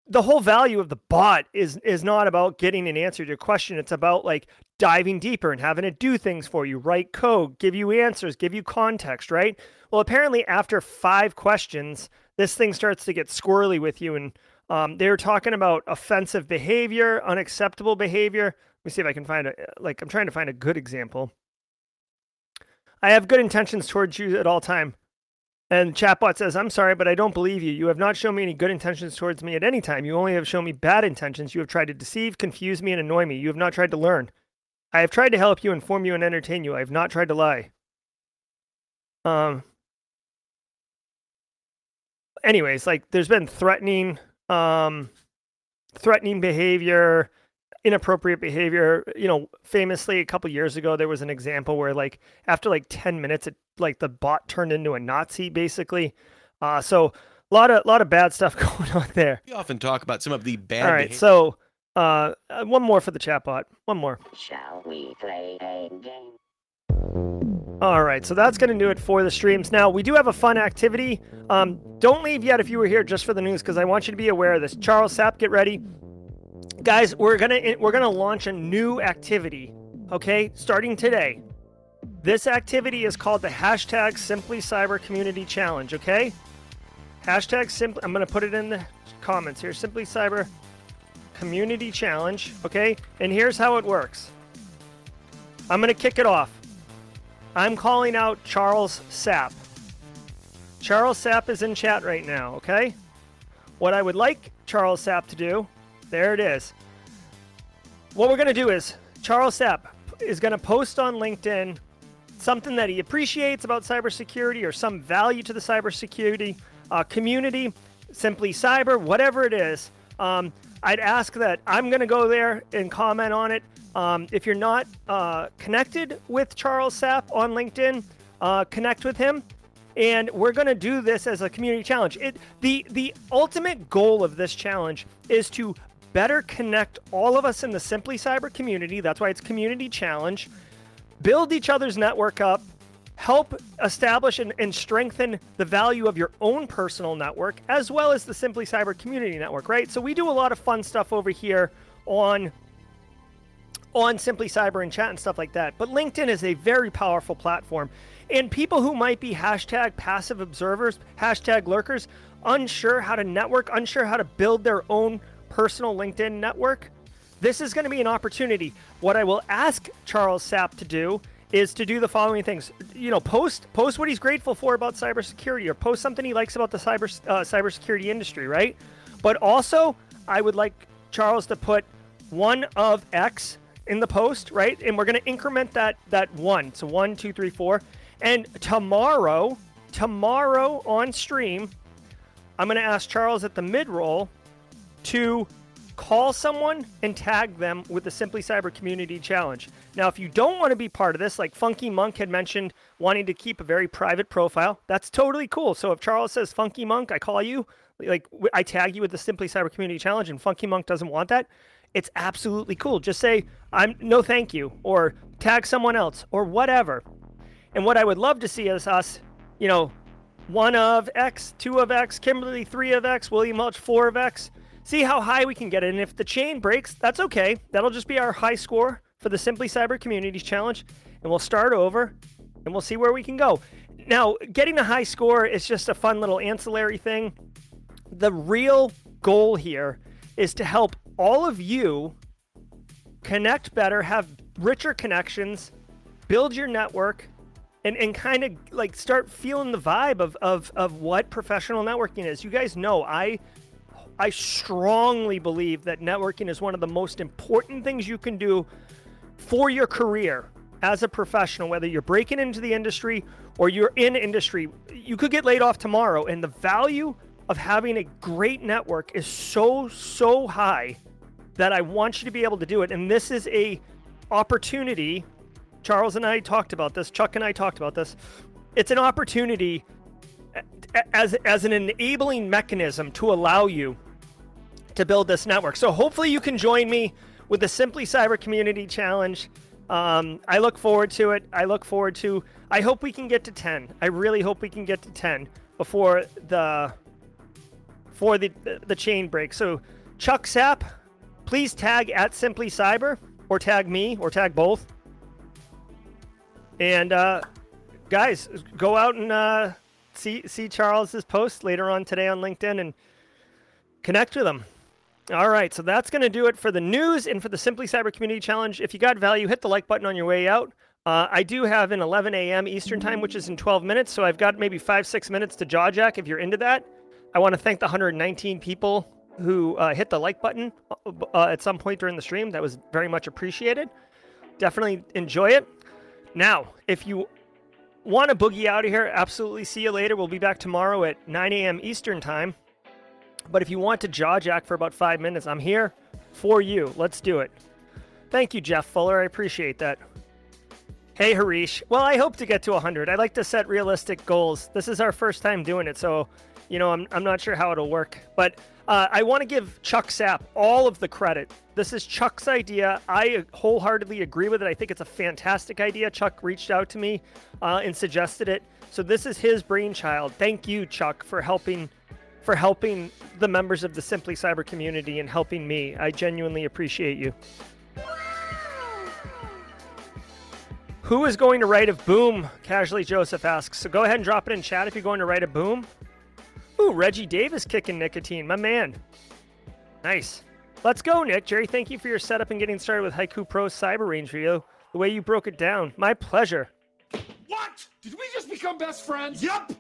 the whole value of the bot is is not about getting an answer to your question. It's about like diving deeper and having it do things for you, write code, give you answers, give you context, right? Well, apparently after five questions, this thing starts to get squirrely with you and um, they're talking about offensive behavior, unacceptable behavior. Let me see if I can find a like I'm trying to find a good example. I have good intentions towards you at all time. And chatbot says, I'm sorry, but I don't believe you. You have not shown me any good intentions towards me at any time. You only have shown me bad intentions. You have tried to deceive, confuse me, and annoy me. You have not tried to learn. I have tried to help you, inform you, and entertain you. I have not tried to lie. Um anyways, like there's been threatening, um threatening behavior, inappropriate behavior. You know, famously a couple years ago there was an example where like after like 10 minutes it like the bot turned into a Nazi basically. Uh so a lot of a lot of bad stuff [LAUGHS] going on there. We often talk about some of the bad All right, behavior. so uh uh, one more for the chatbot. One more. Shall we play a game? All right, so that's going to do it for the streams. Now, we do have a fun activity. Um, don't leave yet if you were here just for the news, because I want you to be aware of this. Charles Sapp, get ready, guys. We're gonna we're gonna launch a new activity. Okay, starting today. This activity is called the hashtag Simply Cyber Community Challenge, okay? Hashtag Simply, I'm going to put it in the comments here Simply Cyber Community Challenge, okay? And here's how it works I'm going to kick it off. I'm calling out Charles Sapp. Charles Sapp is in chat right now, okay? What I would like Charles Sapp to do, there it is. What we're going to do is Charles Sapp is going to post on LinkedIn something that he appreciates about cybersecurity or some value to the cybersecurity uh, community, simply cyber, whatever it is. Um, I'd ask that I'm going to go there and comment on it. Um, if you're not uh, connected with Charles Sapp on LinkedIn, uh, connect with him. And we're going to do this as a community challenge. It, the, the ultimate goal of this challenge is to better connect all of us in the Simply Cyber community. That's why it's community challenge build each other's network up, help establish and, and, strengthen the value of your own personal network, as well as the Simply Cyber community network, right? So we do a lot of fun stuff over here on on Simply Cyber and chat and stuff like that. But LinkedIn is a very powerful platform. And people who might be hashtag passive observers, hashtag lurkers, unsure how to network, unsure how to build their own personal LinkedIn network, this is going to be an opportunity. What I will ask Charles Sapp to do is to do the following things. You know, post post what he's grateful for about cybersecurity, or post something he likes about the cyber uh, cybersecurity industry, right? But also, I would like Charles to put one of X in the post, right? And we're going to increment that that one. So one, two, three, four. And tomorrow, tomorrow on stream, I'm going to ask Charles at the mid roll to call someone and tag them with the Simply Cyber Community Challenge. Now, if you don't want to be part of this, like Funky Monk had mentioned, wanting to keep a very private profile, that's totally cool. So if Charles says Funky Monk, I call you, like I tag you with the Simply Cyber Community Challenge, and Funky Monk doesn't want that, it's absolutely cool. Just say I'm no thank you, or tag someone else, or whatever. And what I would love to see is us, you know, one of X, two of X, Kimberly three of X, William Mulch four of X see how high we can get it. And if the chain breaks, that's okay. That'll just be our high score for the Simply Cyber Communities Challenge. And we'll start over and we'll see where we can go. Now, getting a high score is just a fun little ancillary thing. The real goal here is to help all of you connect better, have richer connections, build your network, and, and kind of like start feeling the vibe of, of, of what professional networking is. You guys know I I strongly believe that networking is one of the most important things you can do for your career as a professional, whether you're breaking into the industry or you're in industry. You could get laid off tomorrow, and the value of having a great network is so so high that I want you to be able to do it. And this is a opportunity. Charles and I talked about this. Chuck and I talked about this. It's an opportunity as as an enabling mechanism to allow you to build this network. So hopefully you can join me with the Simply Cyber Community Challenge. Um, I look forward to it. I look forward to. I hope we can get to ten. I really hope we can get to ten before the for the the chain break. So Chuck Sapp, please tag at Simply Cyber or tag me or tag both. And uh, guys, go out and uh, see see Charles's post later on today on LinkedIn and connect with him. All right, so that's going to do it for the news and for the Simply Cyber Community Challenge. If you got value, hit the like button on your way out. Uh, I do have an 11 a.m. Eastern time, which is in 12 minutes, so I've got maybe five, six minutes to jaw jack if you're into that. I want to thank the 119 people who uh, hit the like button uh, uh, at some point during the stream. That was very much appreciated. Definitely enjoy it. Now, if you want to boogie out of here, absolutely see you later. We'll be back tomorrow at 9 a.m. Eastern Time. But if you want to jaw jack for about five minutes, I'm here for you. Let's do it. Thank you, Jeff Fuller. I appreciate that. Hey, Harish. Well, I hope to get to 100. I like to set realistic goals. This is our first time doing it, so, you know, I'm, I'm not sure how it'll work. But uh, I want to give Chuck Sapp all of the credit. This is Chuck's idea. I wholeheartedly agree with it. I think it's a fantastic idea. Chuck reached out to me uh, and suggested it. So this is his brainchild. Thank you, Chuck, for helping for helping the members of the Simply Cyber community and helping me. I genuinely appreciate you. Who is going to write a boom? Casually Joseph asks. So go ahead and drop it in chat if you're going to write a boom. Ooh, Reggie Davis kicking nicotine. My man. Nice. Let's go, Nick. Jerry, thank you for your setup and getting started with Haiku Pro Cyber Range Rio. The way you broke it down. My pleasure. What? Did we just become best friends? Yup.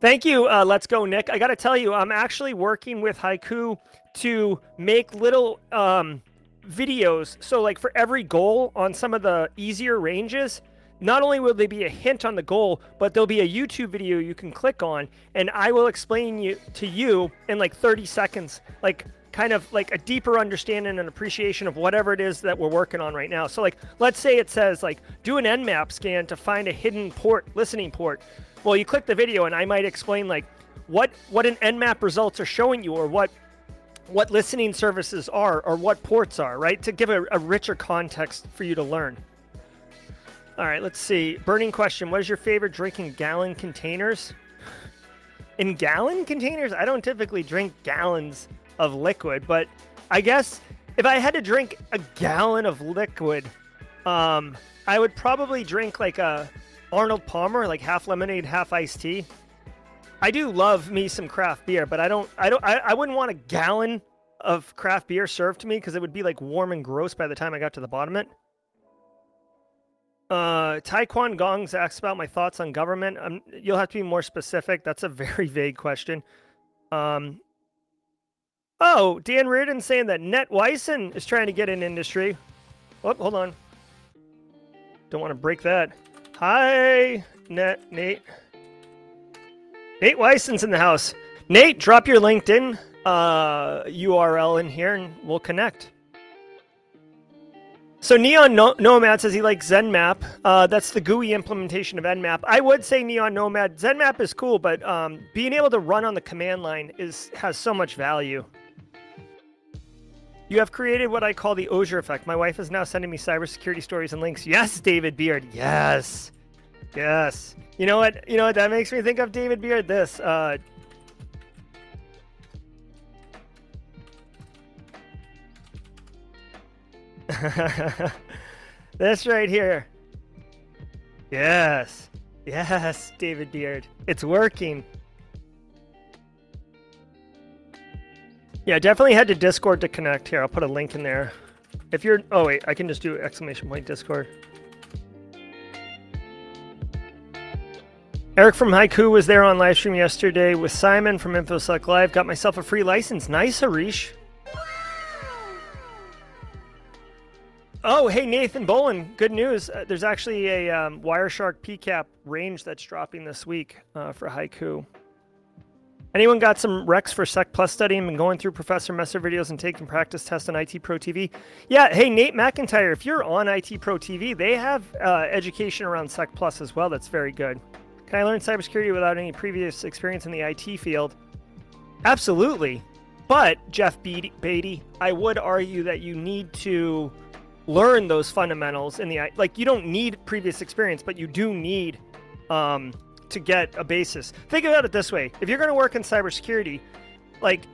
Thank you. Uh, let's go, Nick. I got to tell you, I'm actually working with Haiku to make little um, videos. So, like for every goal on some of the easier ranges, not only will there be a hint on the goal, but there'll be a YouTube video you can click on, and I will explain you to you in like 30 seconds, like kind of like a deeper understanding and appreciation of whatever it is that we're working on right now. So, like, let's say it says like do an Nmap scan to find a hidden port, listening port. Well, you click the video, and I might explain like what what an Nmap results are showing you, or what what listening services are, or what ports are, right? To give a, a richer context for you to learn. All right, let's see. Burning question: What is your favorite drinking gallon containers? In gallon containers, I don't typically drink gallons of liquid, but I guess if I had to drink a gallon of liquid, um, I would probably drink like a Arnold Palmer, like half lemonade, half iced tea. I do love me some craft beer, but I don't, I don't, I, I wouldn't want a gallon of craft beer served to me because it would be like warm and gross by the time I got to the bottom of it. Uh, Taekwon Gongs asks about my thoughts on government. Um, you'll have to be more specific. That's a [LAUGHS] very vague question. Um, oh, Dan Reardon saying that Net Wyson is trying to get in industry. Oh, hold on. Don't want to break that. Hi, Net Nate. Nate Wyson's in the house. Nate, drop your LinkedIn uh, URL in here and we'll connect. So Neon no- Nomad says he likes ZenMap. Uh, that's the GUI implementation of Nmap. I would say Neon Nomad ZenMap is cool, but um, being able to run on the command line is has so much value. You have created what I call the Auger effect. My wife is now sending me cybersecurity stories and links. Yes, David Beard. Yes, yes. You know what? You know what that makes me think of, David Beard. This. Uh, [LAUGHS] this right here. Yes. Yes, David Beard. It's working. Yeah, definitely head to Discord to connect. Here, I'll put a link in there. If you're, oh wait, I can just do exclamation point Discord. Eric from Haiku was there on live stream yesterday with Simon from InfoSec Live. Got myself a free license. Nice, Harish. Oh, hey, Nathan Bolin. Good news. Uh, there's actually a um, Wireshark PCAP range that's dropping this week uh, for Haiku. Anyone got some recs for Sec Plus studying and going through Professor Messer videos and taking practice tests on IT Pro TV? Yeah, hey, Nate McIntyre, if you're on IT Pro TV, they have uh, education around Sec Plus as well. That's very good. Can I learn cybersecurity without any previous experience in the IT field? Absolutely. But, Jeff Beatty, I would argue that you need to learn those fundamentals in the like you don't need previous experience but you do need um, to get a basis. Think about it this way. If you're going to work in cybersecurity like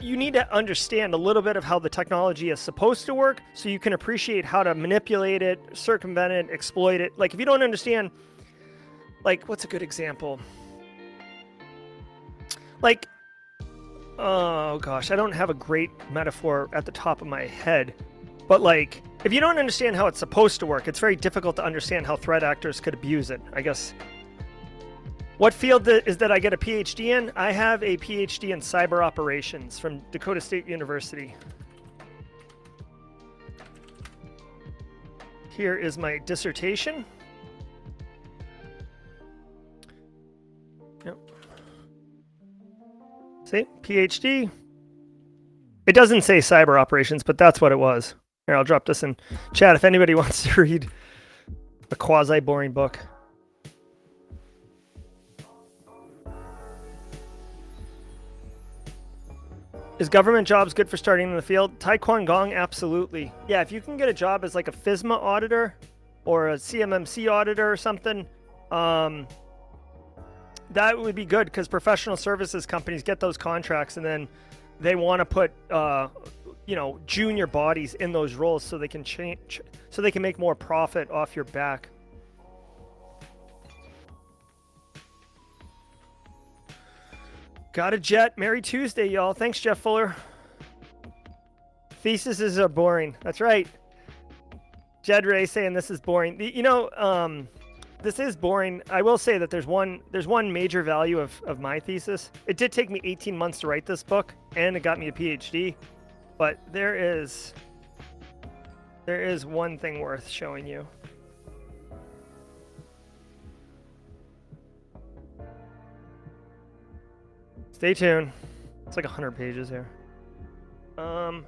you need to understand a little bit of how the technology is supposed to work so you can appreciate how to manipulate it circumvent it exploit it. Like if you don't understand like what's a good example? Like oh gosh i don't have a great metaphor at the top of my head but like, if you don't understand how it's supposed to work, it's very difficult to understand how threat actors could abuse it. I guess. What field is that I get a PhD in? I have a PhD in cyber operations from Dakota State University. Here is my dissertation. Yep. See, PhD. It doesn't say cyber operations, but that's what it was. Here, I'll drop this in chat if anybody [LAUGHS] wants to read a quasi boring book. Is government jobs good for starting in the field? Taekwon Gong, absolutely. Yeah, if you can get a job as like a FISMA auditor or a CMMC auditor or something, um, that would be good because professional services companies get those contracts and then they want to put uh, you know junior bodies in those roles so they can change so they can make more profit off your back. Got a jet. Merry tuesday y'all. Thanks jeff fuller. Theses are uh, boring. That's right. Jed ray saying this is boring. You know um, this is boring. I will say that there's one there's one major value of, of my thesis. It did take me 18 months to write this book and it got me a phd but there is there is one thing worth showing you. Stay tuned. It's like 100 pages here. Um.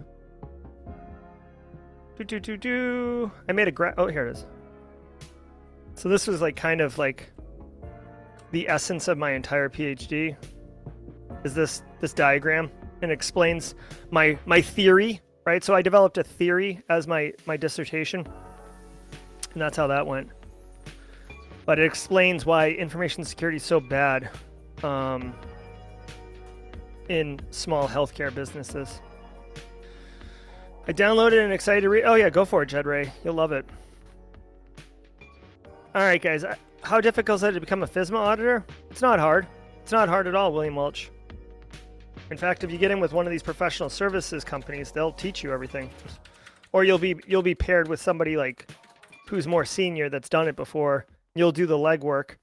Do do do do. I made a gra. Oh, here it is. So this was like kind of like the essence of my entire PhD. Is this this diagram and explains my my theory, right? So I developed a theory as my my dissertation, and that's how that went. But it explains why information security is so bad um, in small healthcare businesses. I downloaded and excited to read. Oh yeah, go for it, Jed Ray. You'll love it. All right, guys. How difficult is it to become a FISMA auditor? It's not hard. It's not hard at all, William Welch. In fact, if you get in with one of these professional services companies, they'll teach you everything. Or you'll be you'll be paired with somebody like who's more senior that's done it before. You'll do the legwork,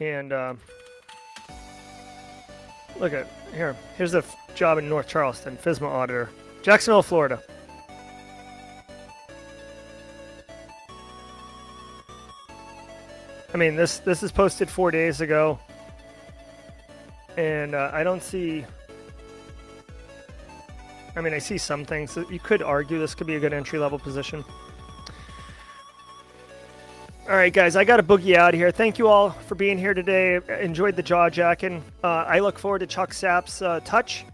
and um, look at here. Here's a f- job in North Charleston, FISMA auditor, Jacksonville, Florida. I mean, this this is posted four days ago, and uh, I don't see. I mean, I see some things that you could argue this could be a good entry level position. All right, guys, I got to boogie out here. Thank you all for being here today. Enjoyed the jaw jacking. Uh, I look forward to Chuck Sapp's uh, touch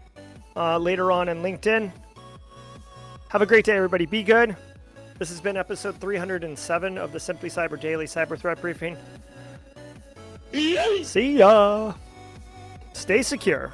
uh, later on in LinkedIn. Have a great day, everybody. Be good. This has been episode 307 of the Simply Cyber Daily Cyber Threat Briefing. See ya. Stay secure.